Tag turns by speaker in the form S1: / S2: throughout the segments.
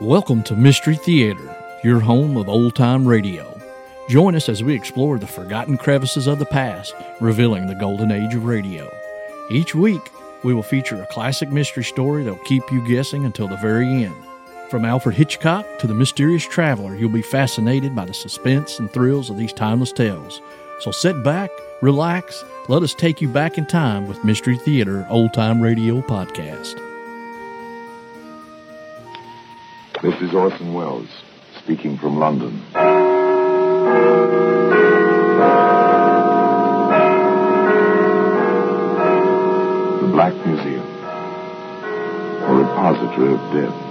S1: Welcome to Mystery Theater, your home of old time radio. Join us as we explore the forgotten crevices of the past, revealing the golden age of radio. Each week, we will feature a classic mystery story that will keep you guessing until the very end. From Alfred Hitchcock to the mysterious traveler, you'll be fascinated by the suspense and thrills of these timeless tales. So sit back, relax, let us take you back in time with Mystery Theater Old Time Radio Podcast.
S2: This is Orson Welles, speaking from London. The Black Museum, a repository of dead.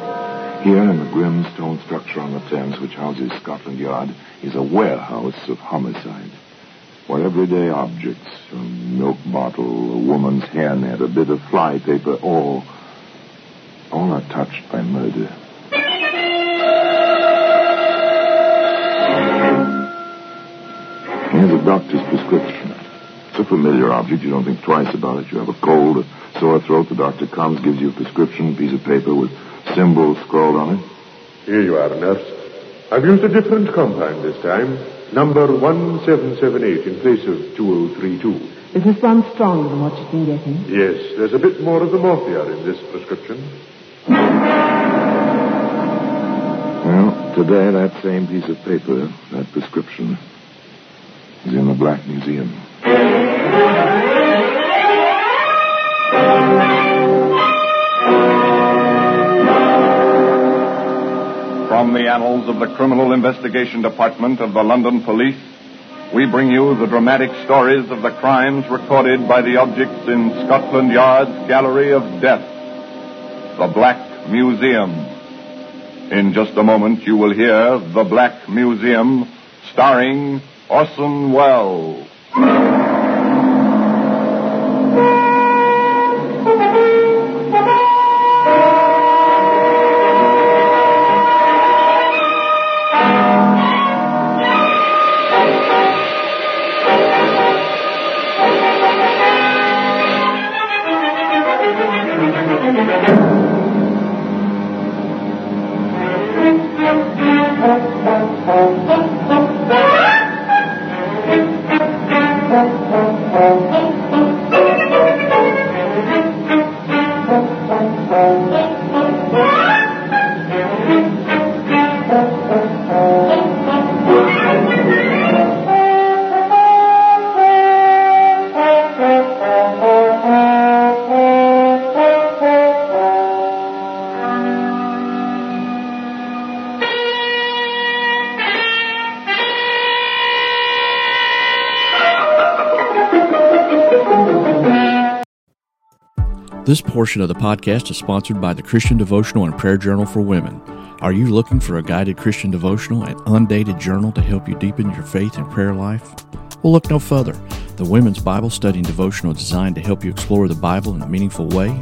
S2: Here in the grim stone structure on the Thames, which houses Scotland Yard, is a warehouse of homicide. Where everyday objects, a milk bottle, a woman's hairnet, a bit of fly paper, all, all are touched by murder. Here's a doctor's prescription. It's a familiar object. You don't think twice about it. You have a cold, a sore throat. The doctor comes, gives you a prescription, piece of paper with symbols scrawled on it.
S3: Here you are, nurse. I've used a different compound this time. Number 1778 in place of 2032.
S4: Is this one stronger than what you've been getting?
S3: Yes, there's a bit more of the morphia in this prescription.
S2: Well, today that same piece of paper, that prescription, is in the Black Museum.
S5: From the annals of the Criminal Investigation Department of the London Police, we bring you the dramatic stories of the crimes recorded by the objects in Scotland Yard's Gallery of Death, the Black Museum. In just a moment, you will hear The Black Museum, starring Orson Welles.
S1: This portion of the podcast is sponsored by the Christian Devotional and Prayer Journal for Women. Are you looking for a guided Christian devotional and undated journal to help you deepen your faith and prayer life? Well, look no further. The Women's Bible Study and Devotional is designed to help you explore the Bible in a meaningful way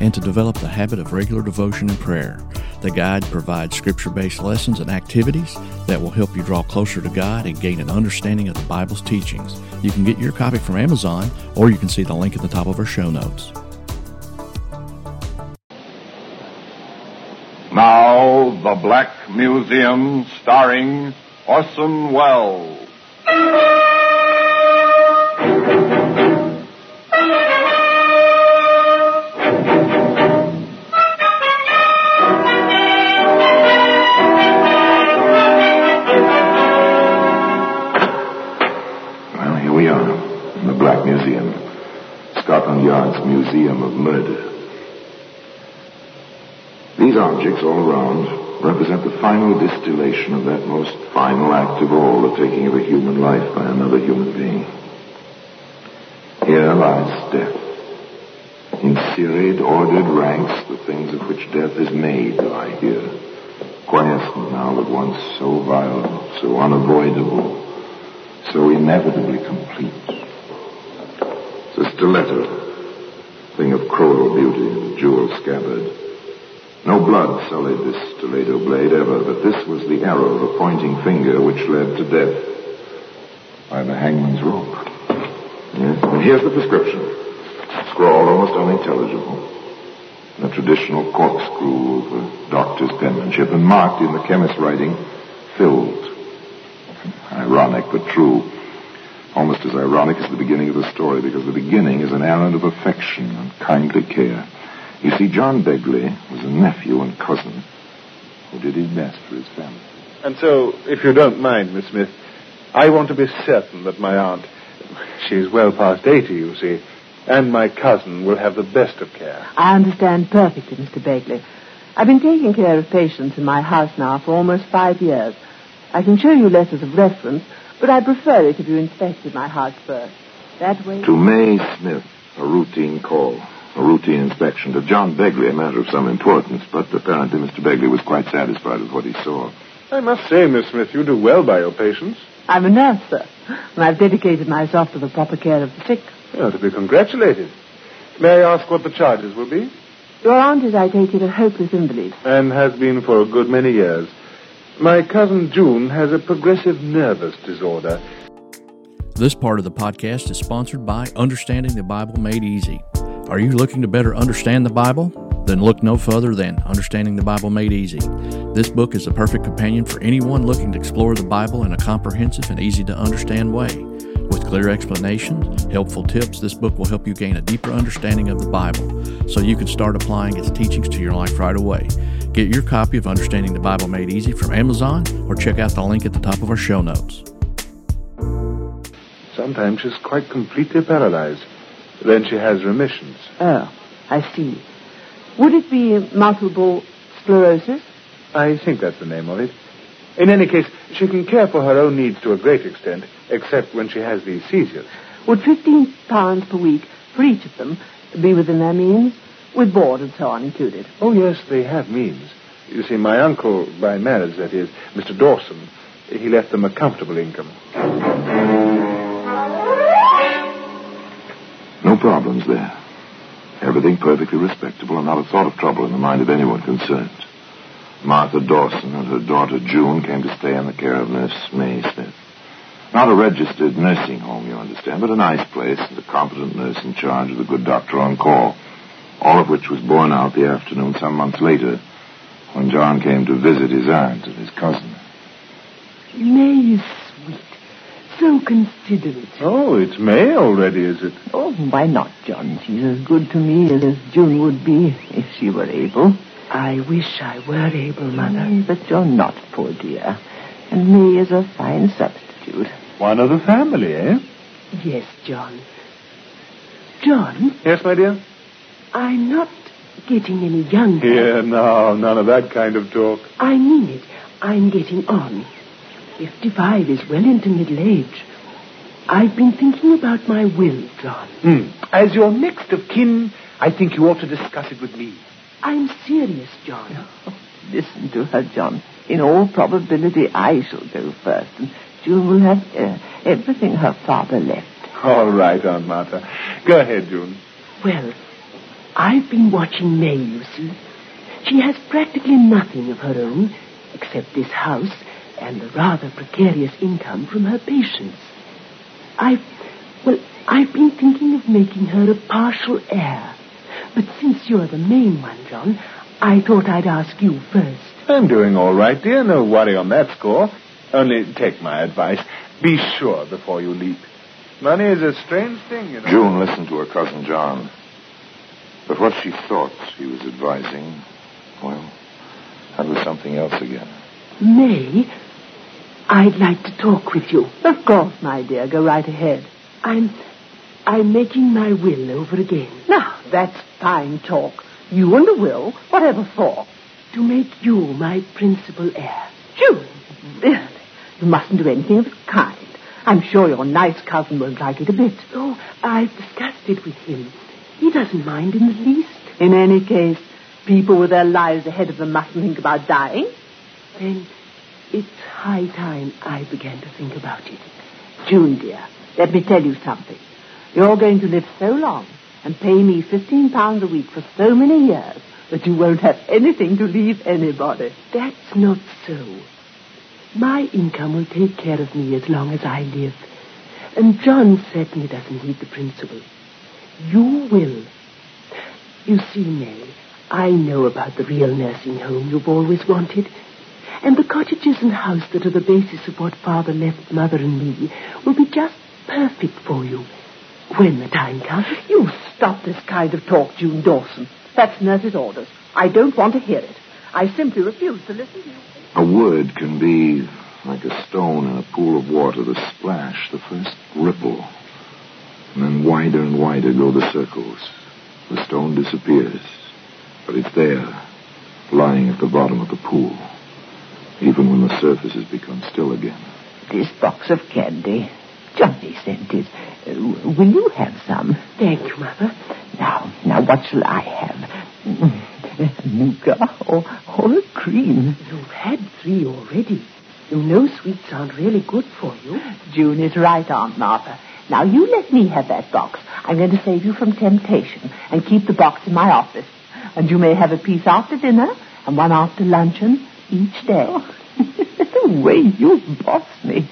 S1: and to develop the habit of regular devotion and prayer. The guide provides scripture based lessons and activities that will help you draw closer to God and gain an understanding of the Bible's teachings. You can get your copy from Amazon or you can see the link at the top of our show notes.
S5: Black Museum, starring Orson Welles.
S2: Well, here we are, in the Black Museum, Scotland Yard's Museum of Murder. These objects all around represent the final distillation of that most final act of all, the taking of a human life by another human being. Here lies death. In serried, ordered ranks, the things of which death is made lie here. Quiescent now, but once so violent, so unavoidable, so inevitably complete. It's a stiletto, thing of cruel beauty and jewel scabbard. No blood sullied this stiletto blade ever, but this was the arrow, the pointing finger, which led to death by the hangman's rope. Yes, and here's the prescription. Scrawled almost unintelligible. In a traditional corkscrew of a doctor's penmanship and marked in the chemist's writing, filled. Ironic, but true. Almost as ironic as the beginning of the story, because the beginning is an errand of affection and kindly care. You see, John Begley was a nephew and cousin who did his best for his family.
S3: And so, if you don't mind, Miss Smith, I want to be certain that my aunt, she's well past 80, you see, and my cousin will have the best of care.
S4: I understand perfectly, Mr. Begley. I've been taking care of patients in my house now for almost five years. I can show you letters of reference, but I prefer it if you inspected my house first. That way.
S2: To May Smith, a routine call, a routine inspection. To John Begley, a matter of some importance, but apparently Mr. Begley was quite satisfied with what he saw.
S3: I must say, Miss Smith, you do well by your patients.
S4: I'm a nurse, sir, and I've dedicated myself to the proper care of the sick.
S3: You ought to be congratulated. May I ask what the charges will be?
S4: Your aunt is, I take it, a hopeless invalid.
S3: And has been for a good many years. My cousin June has a progressive nervous disorder.
S1: This part of the podcast is sponsored by Understanding the Bible Made Easy. Are you looking to better understand the Bible? Then look no further than Understanding the Bible Made Easy. This book is the perfect companion for anyone looking to explore the Bible in a comprehensive and easy to understand way. With clear explanations, helpful tips, this book will help you gain a deeper understanding of the Bible so you can start applying its teachings to your life right away. Get your copy of Understanding the Bible Made Easy from Amazon or check out the link at the top of our show notes.
S3: Sometimes she's quite completely paralyzed. Then she has remissions.
S4: Oh, I see. Would it be multiple sclerosis?
S3: I think that's the name of it. In any case, she can care for her own needs to a great extent, except when she has these seizures.
S4: Would 15 pounds per week for each of them be within their means, with board and so on included?
S3: Oh, yes, they have means. You see, my uncle, by marriage, that is, Mr. Dawson, he left them a comfortable income.
S2: Problems there. Everything perfectly respectable and not a thought of trouble in the mind of anyone concerned. Martha Dawson and her daughter June came to stay in the care of Nurse May Smith. Not a registered nursing home, you understand, but a nice place and a competent nurse in charge with a good doctor on call. All of which was borne out the afternoon some months later when John came to visit his aunt and his cousin.
S4: May. So considerate.
S3: Oh, it's May already, is it?
S4: Oh, why not, John? She's as good to me as, as June would be if she were able. I wish I were able, Mother. But you're not, poor dear. And May is a fine substitute.
S3: One of the family, eh?
S4: Yes, John. John,
S3: Yes, my dear?
S4: I'm not getting any younger.
S3: Here, no, none of that kind of talk.
S4: I mean it. I'm getting on. Fifty-five is well into middle age. I've been thinking about my will, John.
S3: Hmm. As your next of kin, I think you ought to discuss it with me.
S4: I'm serious, John. listen to her, John. In all probability, I shall go first, and June will have uh, everything her father left.
S3: All right, Aunt Martha. Go ahead, June.
S6: Well, I've been watching May, you see. She has practically nothing of her own except this house and the rather precarious income from her patients. I've, well, I've been thinking of making her a partial heir. But since you're the main one, John, I thought I'd ask you first.
S3: I'm doing all right, dear. No worry on that score. Only take my advice. Be sure before you leap. Money is a strange thing, you know.
S2: June listened to her cousin John. But what she thought he was advising, well, that was something else again.
S6: May, I'd like to talk with you.
S4: Of course, my dear. Go right ahead.
S6: I'm, I'm making my will over again.
S4: Now, that's fine talk. You and the will, whatever for?
S6: To make you my principal heir.
S4: June, really, you mustn't do anything of the kind. I'm sure your nice cousin won't like it a bit.
S6: Oh, I've discussed it with him. He doesn't mind in the least.
S4: In any case, people with their lives ahead of them mustn't think about dying.
S6: Then it's high time I began to think about it.
S4: June, dear, let me tell you something. You're going to live so long and pay me fifteen pounds a week for so many years that you won't have anything to leave anybody.
S6: That's not so. My income will take care of me as long as I live. And John certainly doesn't need the principal. You will. You see, May, I know about the real nursing home you've always wanted. And the cottages and house that are the basis of what Father left Mother and me will be just perfect for you when the time comes.
S4: You stop this kind of talk, June Dawson. That's nurse's orders. I don't want to hear it. I simply refuse to listen to you.
S2: A word can be like a stone in a pool of water, the splash, the first ripple. And then wider and wider go the circles. The stone disappears, but it's there, lying at the bottom of the pool, even when the surface has become still again.
S4: This box of candy. Johnny sent it. Uh, will you have some?
S6: Thank you, Mother.
S4: Now, now, what shall I have? Nougat or, or a cream?
S6: You've had three already. You know sweets aren't really good for you.
S4: June is right, Aunt Martha. Now, you let me have that box. I'm going to save you from temptation and keep the box in my office. And you may have a piece after dinner and one after luncheon each day. Oh, the way you boss me.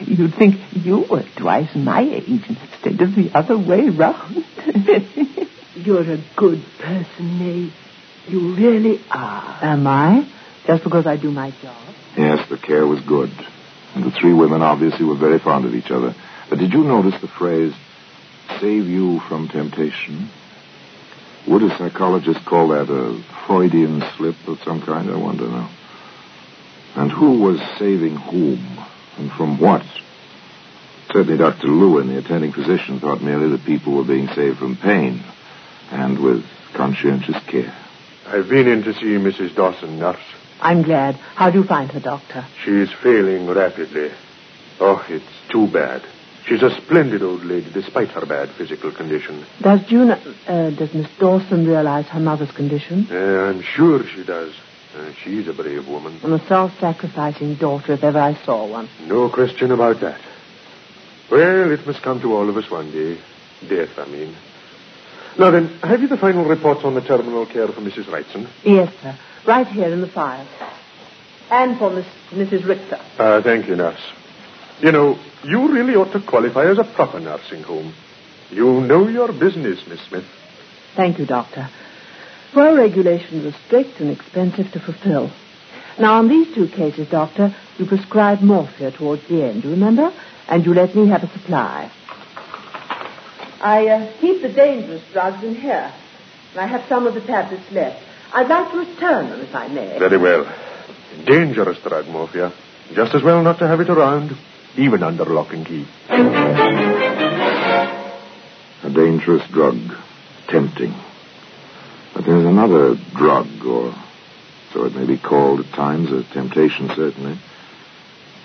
S4: You'd think you were twice my age instead of the other way round.
S6: You're a good person, May. You really are.
S4: Am I? Just because I do my job?
S2: Yes, the care was good. And the three women obviously were very fond of each other. But did you notice the phrase, save you from temptation? Would a psychologist call that a Freudian slip of some kind, I wonder now? And who was saving whom? And from what? Certainly Dr. Lewin, the attending physician, thought merely that people were being saved from pain, and with conscientious care.
S3: I've been in to see Mrs. Dawson, nurse.
S4: I'm glad. How do you find her, Doctor?
S3: She's failing rapidly. Oh, it's too bad. She's a splendid old lady, despite her bad physical condition.
S4: Does June, uh, does Miss Dawson realize her mother's condition?
S3: Uh, I'm sure she does. Uh, she's a brave woman.
S4: And a self-sacrificing daughter, if ever I saw one.
S3: No question about that. Well, it must come to all of us one day. Death, I mean. Now then, have you the final reports on the terminal care for Mrs. Wrightson?
S4: Yes, sir. Right here in the file. And for Miss, Mrs. Richter.
S3: Uh, thank you, nurse. You know, you really ought to qualify as a proper nursing home. You know your business, Miss Smith.
S4: Thank you, Doctor. Well, regulations are strict and expensive to fulfill. Now, on these two cases, Doctor, you prescribed morphia towards the end, you remember? And you let me have a supply. I uh, keep the dangerous drugs in here. And I have some of the tablets left. I'd like to return them, if I may.
S3: Very well. Dangerous drug, morphia. Just as well not to have it around, even under lock and key.
S2: A dangerous drug. Tempting. But there's another drug, or so it may be called at times, a temptation certainly.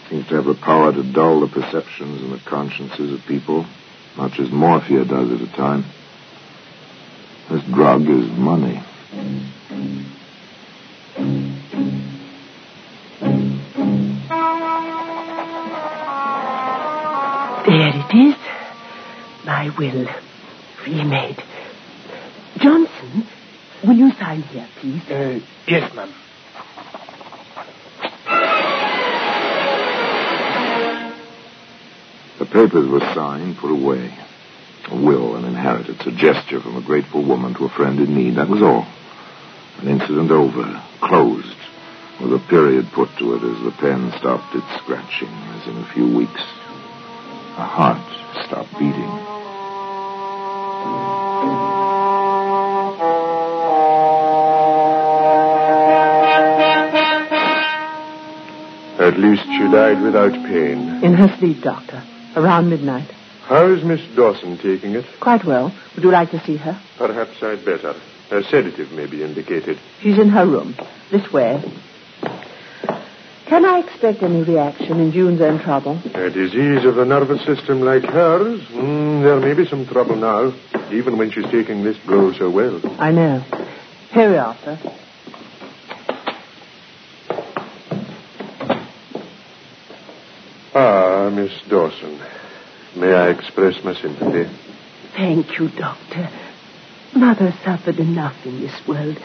S2: Seems to have the power to dull the perceptions and the consciences of people, much as morphia does at a time. This drug is money.
S6: It is. My will. Remade. Johnson, will you sign here, please?
S3: Uh, yes, ma'am.
S2: The papers were signed, put away. A will, an inheritance, a gesture from a grateful woman to a friend in need. That was all. An incident over, closed, with a period put to it as the pen stopped its scratching, as in a few weeks, a heart stopped beating.
S3: At least she died without pain.
S4: In her sleep, Doctor. Around midnight.
S3: How is Miss Dawson taking it?
S4: Quite well. Would you like to see her?
S3: Perhaps I'd better. A sedative may be indicated.
S4: She's in her room. This way. Can I expect any reaction in June's own trouble?
S3: A disease of the nervous system like hers? Mm, there may be some trouble now, even when she's taking this blow so well.
S4: I know. Here we are, sir.
S3: Ah, Miss Dawson. May I express my sympathy?
S6: Thank you, Doctor. Mother suffered enough in this world.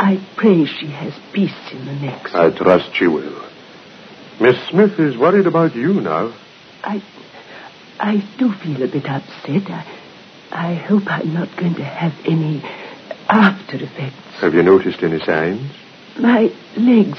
S6: I pray she has peace in the next.
S3: I trust she will. Miss Smith is worried about you now.
S6: I, I do feel a bit upset. I, I hope I'm not going to have any after effects.
S3: Have you noticed any signs?
S6: My legs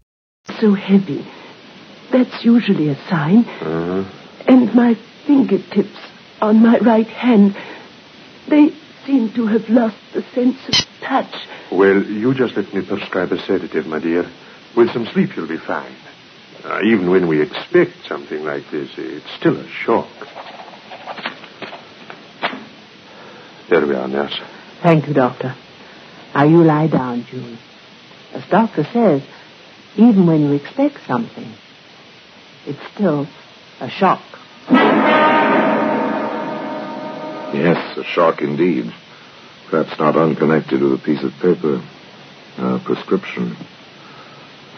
S6: So heavy. That's usually a sign.
S3: Uh-huh.
S6: And my fingertips on my right hand, they seem to have lost the sense of touch.
S3: Well, you just let me prescribe a sedative, my dear. With some sleep, you'll be fine. Uh, even when we expect something like this, it's still a shock. There we are, nurse.
S4: Thank you, Doctor. Now you lie down, June. As Doctor says, even when you expect something, it's still a shock.
S2: Yes, a shock indeed. Perhaps not unconnected with a piece of paper, a prescription,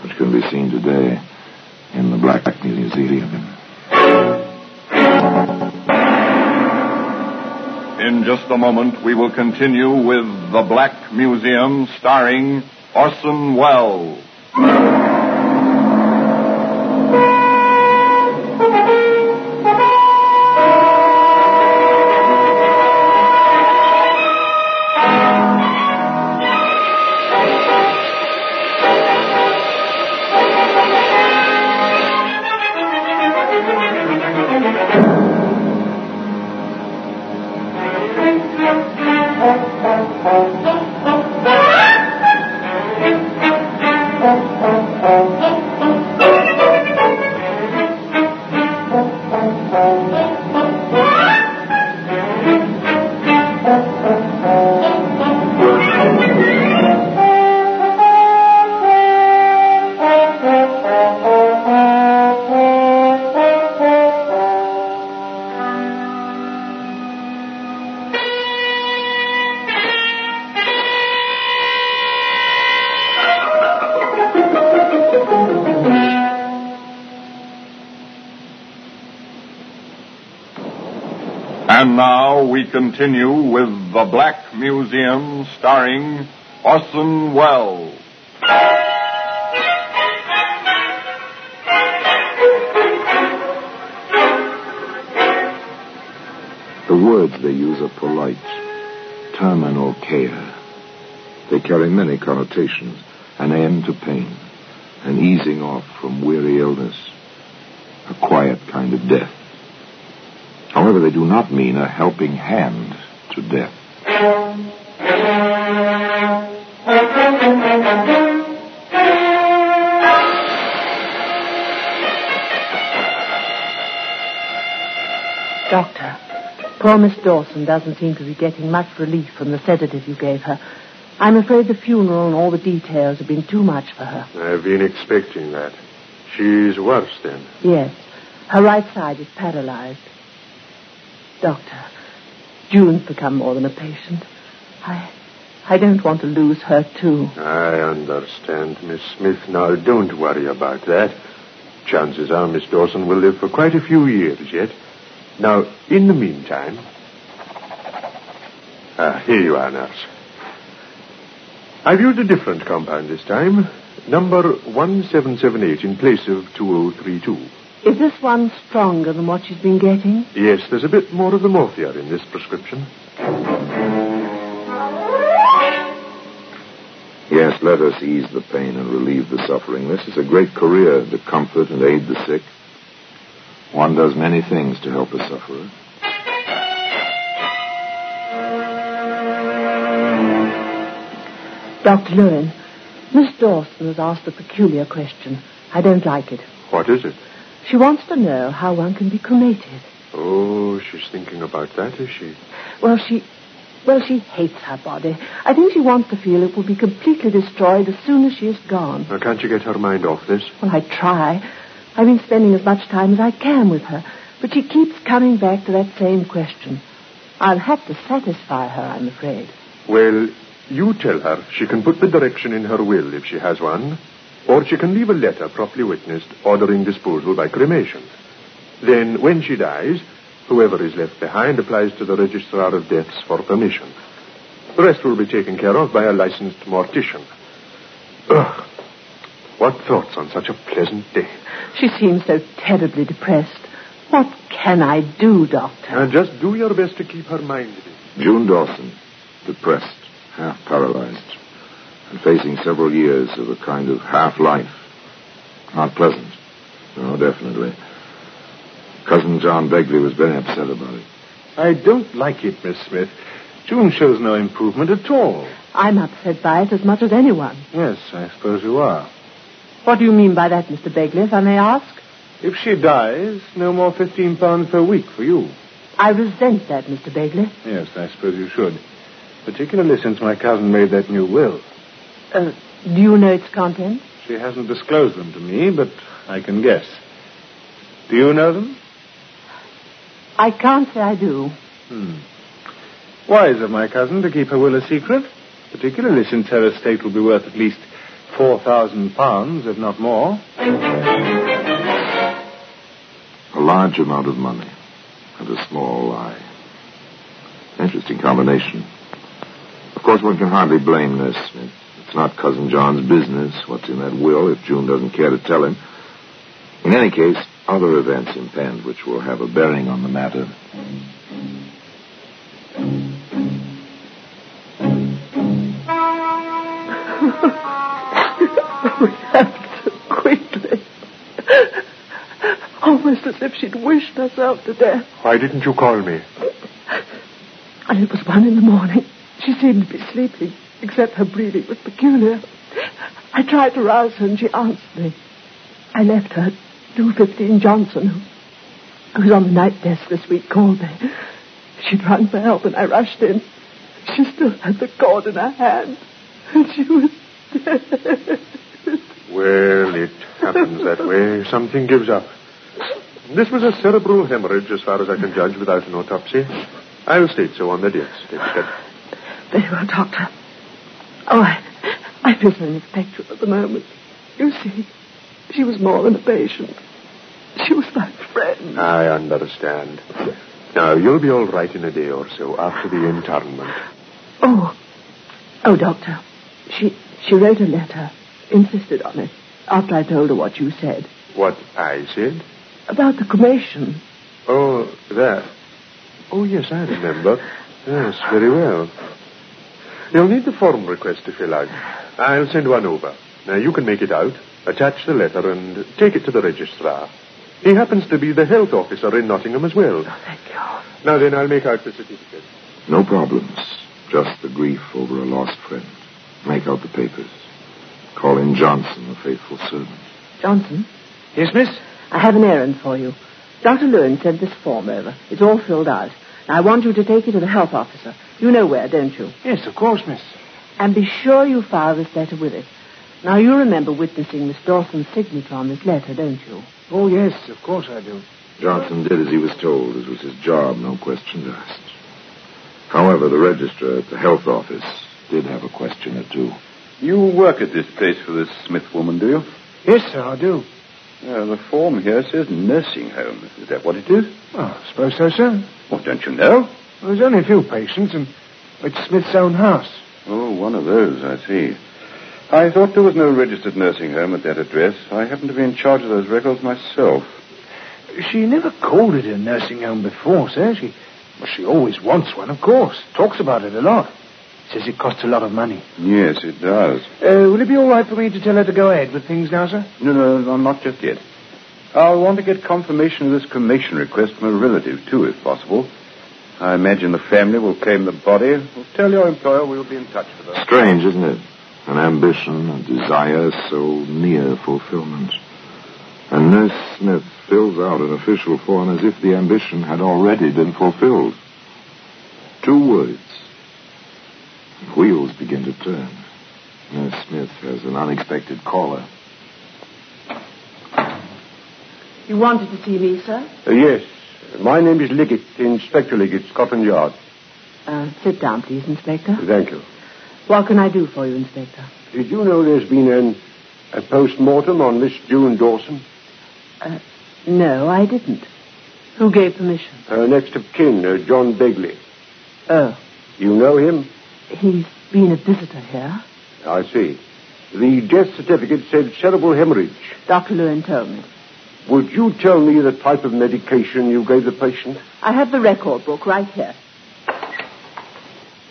S2: which can be seen today in the Black Museum.
S5: In just a moment, we will continue with The Black Museum starring Orson Welles. We continue with The Black Museum starring Orson Welles.
S2: The words they use are polite. Terminal care. They carry many connotations. An end to pain. An easing off from weary illness. A quiet kind of death. However, they do not mean a helping hand to death.
S4: Doctor, poor Miss Dawson doesn't seem to be getting much relief from the sedative you gave her. I'm afraid the funeral and all the details have been too much for her.
S7: I've been expecting that. She's worse then.
S4: Yes. Her right side is paralyzed. Doctor, June's become more than a patient. I I don't want to lose her too.
S7: I understand, Miss Smith. Now, don't worry about that. Chances are Miss Dawson will live for quite a few years yet. Now, in the meantime. Ah, here you are, nurse. I've used a different compound this time. Number 1778 in place of 2032.
S4: Is this one stronger than what she's been getting?
S7: Yes, there's a bit more of the morphia in this prescription.
S2: Yes, let us ease the pain and relieve the suffering. This is a great career to comfort and aid the sick. One does many things to help a sufferer.
S4: Dr. Lewin, Miss Dawson has asked a peculiar question. I don't like it.
S7: What is it?
S4: She wants to know how one can be cremated.
S7: Oh, she's thinking about that, is she?
S4: Well, she. Well, she hates her body. I think she wants to feel it will be completely destroyed as soon as she is gone.
S7: Now, can't you get her mind off this?
S4: Well, I try. I've been spending as much time as I can with her, but she keeps coming back to that same question. I'll have to satisfy her, I'm afraid.
S7: Well, you tell her she can put the direction in her will if she has one, or she can leave a letter properly witnessed ordering disposal by cremation. Then, when she dies, whoever is left behind applies to the Registrar of Deaths for permission. The rest will be taken care of by a licensed mortician. Ugh. What thoughts on such a pleasant day?
S4: She seems so terribly depressed. What can I do, Doctor?
S7: And just do your best to keep her mind at ease.
S2: June Dawson, depressed, half paralyzed, and facing several years of a kind of half life. Not pleasant. No, definitely. Cousin John Begley was very upset about it.
S3: I don't like it, Miss Smith. June shows no improvement at all.
S4: I'm upset by it as much as anyone.
S3: Yes, I suppose you are.
S4: What do you mean by that, Mr. Begley, if I may ask?
S3: If she dies, no more fifteen pounds per week for you.
S4: I resent that, Mr. Begley.
S3: Yes, I suppose you should. Particularly since my cousin made that new will.
S4: Uh, do you know its contents?
S3: She hasn't disclosed them to me, but I can guess. Do you know them?
S4: I can't say I do.
S3: Hmm. Wise of my cousin to keep her will a secret, particularly since her estate will be worth at least four thousand pounds, if not more.
S2: A large amount of money and a small lie. Interesting combination. Of course, one can hardly blame this. It's not Cousin John's business what's in that will if June doesn't care to tell him. In any case, other events impend which will have a bearing on the matter.
S4: we happened so quickly. Almost as if she'd wished herself to death.
S7: Why didn't you call me?
S4: And it was one in the morning. She seemed to be sleeping, except her breathing was peculiar. I tried to rouse her, and she answered me. I left her. at 215 Johnson, who was on the night desk this week, called me. She'd rung for help, and I rushed in. She still had the cord in her hand, and she was dead.
S7: Well, it happens that way. Something gives up. This was a cerebral hemorrhage, as far as I can judge, without an autopsy. I'll state so on the death certificate.
S4: Very well, Doctor. Oh, I, I feel so ineffectual at the moment. You see, she was more than a patient. She was my friend.
S7: I understand.
S8: Now, you'll be all right in a day or so after the internment.
S4: Oh. Oh, Doctor. She she wrote a letter. Insisted on it. After I told her what you said.
S8: What I said?
S4: About the cremation.
S8: Oh, that. Oh, yes, I remember. Yes, very well. You'll need the form request if you like. I'll send one over. Now, you can make it out, attach the letter, and take it to the registrar. He happens to be the health officer in Nottingham as well.
S4: Oh, thank you.
S8: Now then, I'll make out the certificate.
S2: No problems. Just the grief over a lost friend. Make out the papers. Call in Johnson, the faithful servant.
S4: Johnson,
S3: Yes, miss?
S4: I have an errand for you. Dr. Lewin sent this form over. It's all filled out. Now, I want you to take it to the health officer. You know where, don't you?
S3: Yes, of course, miss.
S4: And be sure you file this letter with it. Now, you remember witnessing Miss Dawson's signature on this letter, don't you?
S3: Oh, yes, of course I do.
S2: Johnson did as he was told. This was his job, no questions asked. However, the registrar at the health office did have a question or two.
S9: You work at this place for this Smith woman, do you?
S3: Yes, sir, I do.
S9: Uh, the form here says nursing home. Is that what it is?
S3: Oh, I suppose so, sir.
S9: What, don't you know?
S3: Well, there's only a few patients, and it's Smith's own house.
S9: Oh, one of those, I see. I thought there was no registered nursing home at that address. I happen to be in charge of those records myself.
S3: She never called it a nursing home before, sir. She, well, she always wants one, of course. Talks about it a lot. Says it costs a lot of money.
S9: Yes, it does.
S3: Uh, will it be all right for me to tell her to go ahead with things now, sir?
S9: No, no, no, not just yet. I'll want to get confirmation of this cremation request from a relative, too, if possible. I imagine the family will claim the body. Well, tell your employer we'll be in touch with her.
S2: Strange, isn't it? An ambition, a desire so near fulfillment. And Nurse Smith fills out an official form as if the ambition had already been fulfilled. Two words. Wheels begin to turn. Nurse Smith has an unexpected caller.
S4: You wanted to see me, sir?
S8: Uh, yes. My name is Liggett, Inspector Liggett, Scotland Yard.
S4: Uh, sit down, please, Inspector.
S8: Thank you.
S4: What can I do for you, Inspector?
S8: Did you know there's been an, a post-mortem on Miss June Dawson?
S4: Uh, no, I didn't. Who gave permission?
S8: Her next of kin, uh, John Begley.
S4: Oh,
S8: You know him?
S4: He's been a visitor here.
S8: I see. The death certificate said cerebral hemorrhage.
S4: Dr. Lewin told me.
S8: Would you tell me the type of medication you gave the patient?
S4: I have the record book right here.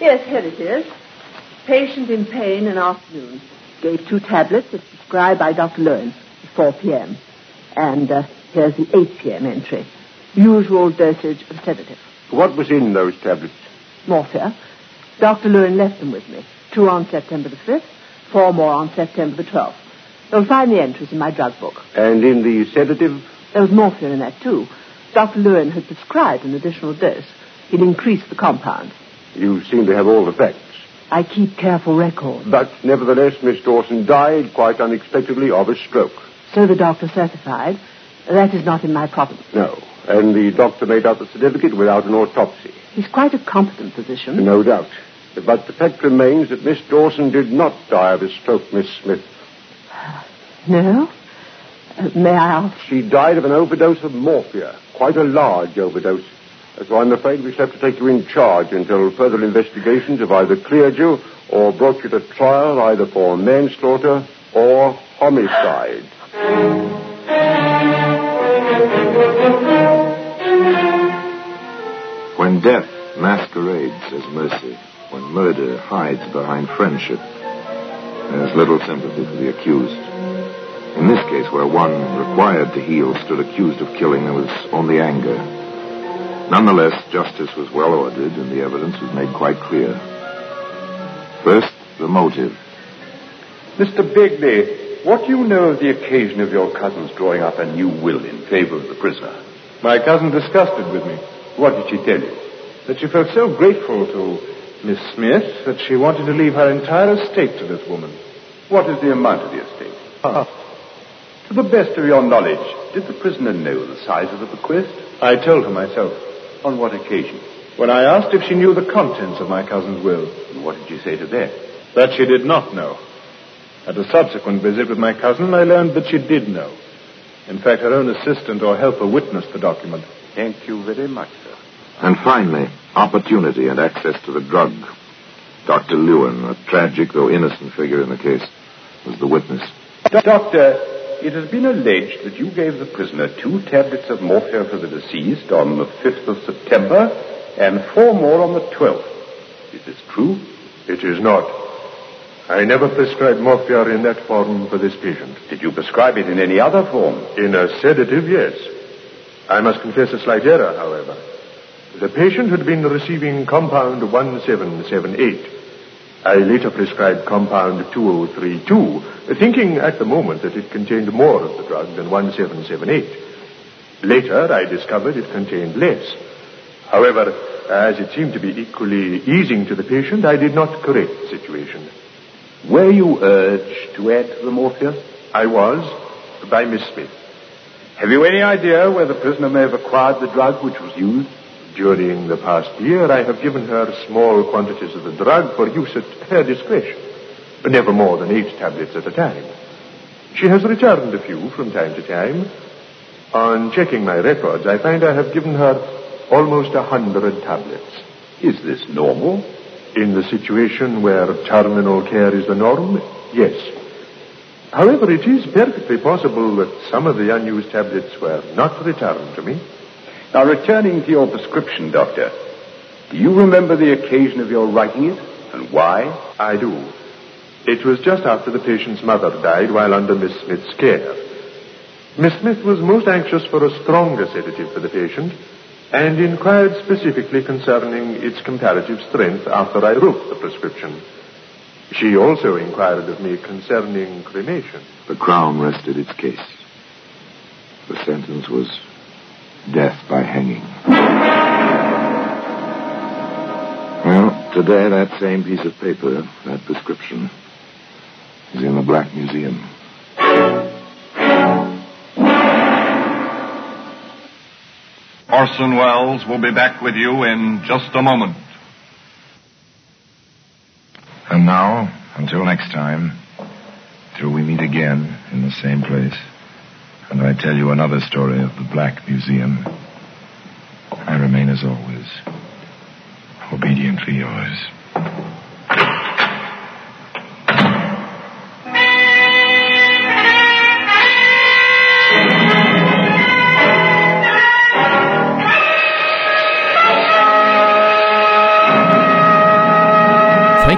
S4: Yes, here it is. Patient in pain in afternoon. Gave two tablets as prescribed by Dr. Lewin at 4 p.m. And uh, here's the 8 p.m. entry. Usual dosage of sedative.
S8: What was in those tablets?
S4: Morphia. Dr. Lewin left them with me. Two on September the 5th, four more on September the 12th. You'll find the entries in my drug book.
S8: And in the sedative?
S4: There was morphine in that, too. Dr. Lewin had prescribed an additional dose. He'd increased the compound.
S8: You seem to have all the facts.
S4: I keep careful records.
S8: But nevertheless, Miss Dawson died quite unexpectedly of a stroke.
S4: So the doctor certified. That is not in my province.
S8: No. And the doctor made out the certificate without an autopsy.
S4: He's quite a competent physician.
S8: No doubt. But the fact remains that Miss Dawson did not die of a stroke, Miss Smith.
S4: No? Uh, may I ask?
S8: She died of an overdose of morphia, quite a large overdose. So I'm afraid we shall have to take you in charge until further investigations have either cleared you or brought you to trial either for manslaughter or homicide.
S2: When death masquerades as mercy, when murder hides behind friendship, there's little sympathy for the accused. In this case, where one required to heal stood accused of killing, there was only anger. Nonetheless, justice was well ordered, and the evidence was made quite clear. First, the motive.
S9: Mr. Begley, what do you know of the occasion of your cousin's drawing up a new will in favor of the prisoner?
S3: My cousin discussed it with me.
S9: What did she tell you?
S3: That she felt so grateful to Miss Smith that she wanted to leave her entire estate to this woman.
S9: What is the amount of the estate?
S3: Ah,
S9: To the best of your knowledge, did the prisoner know the size of the bequest?
S3: I told her myself.
S9: On what occasion?
S3: When I asked if she knew the contents of my cousin's will,
S9: And what did she say to that?
S3: that she did not know. At a subsequent visit with my cousin, I learned that she did know. In fact, her own assistant or helper witnessed the document.
S9: Thank you very much, sir.
S2: And finally, opportunity and access to the drug. Dr. Lewin, a tragic though innocent figure in the case, was the witness.
S9: Doctor, it has been alleged that you gave the prisoner two tablets of morphia for the deceased on the 5th of September and four more on the 12th. Is this true?
S7: It is not. I never prescribed morphia in that form for this patient.
S9: Did you prescribe it in any other form?
S7: In a sedative, yes. I must confess a slight error, however. The patient had been receiving compound 1778. I later prescribed compound 2032, thinking at the moment that it contained more of the drug than 1778. Later, I discovered it contained less. However, as it seemed to be equally easing to the patient, I did not correct the situation.
S9: Were you urged to add to the morphia?
S7: I was, by Miss Smith.
S9: Have you any idea where the prisoner may have acquired the drug which was used?
S7: During the past year, I have given her small quantities of the drug for use at her discretion, never more than eight tablets at a time. She has returned a few from time to time. On checking my records, I find I have given her almost a hundred tablets.
S9: Is this normal?
S7: In the situation where terminal care is the norm, yes. However, it is perfectly possible that some of the unused tablets were not returned to me.
S9: Now, returning to your prescription, Doctor, do you remember the occasion of your writing it and why?
S7: I do. It was just after the patient's mother died while under Miss Smith's care. Miss Smith was most anxious for a stronger sedative for the patient and inquired specifically concerning its comparative strength after I wrote the prescription. She also inquired of me concerning cremation.
S2: The Crown rested its case. The sentence was death by hanging. Well, today that same piece of paper, that prescription, is in the Black Museum.
S5: Orson Welles will be back with you in just a moment.
S10: And now, until next time, till we meet again in the same place, and I tell you another story of the Black Museum, I remain as always, obediently yours.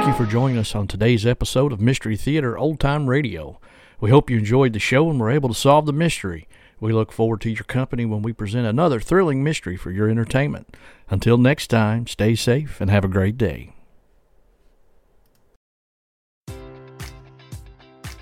S1: Thank you for joining us on today's episode of Mystery Theater Old Time Radio. We hope you enjoyed the show and were able to solve the mystery. We look forward to your company when we present another thrilling mystery for your entertainment. Until next time, stay safe and have a great day.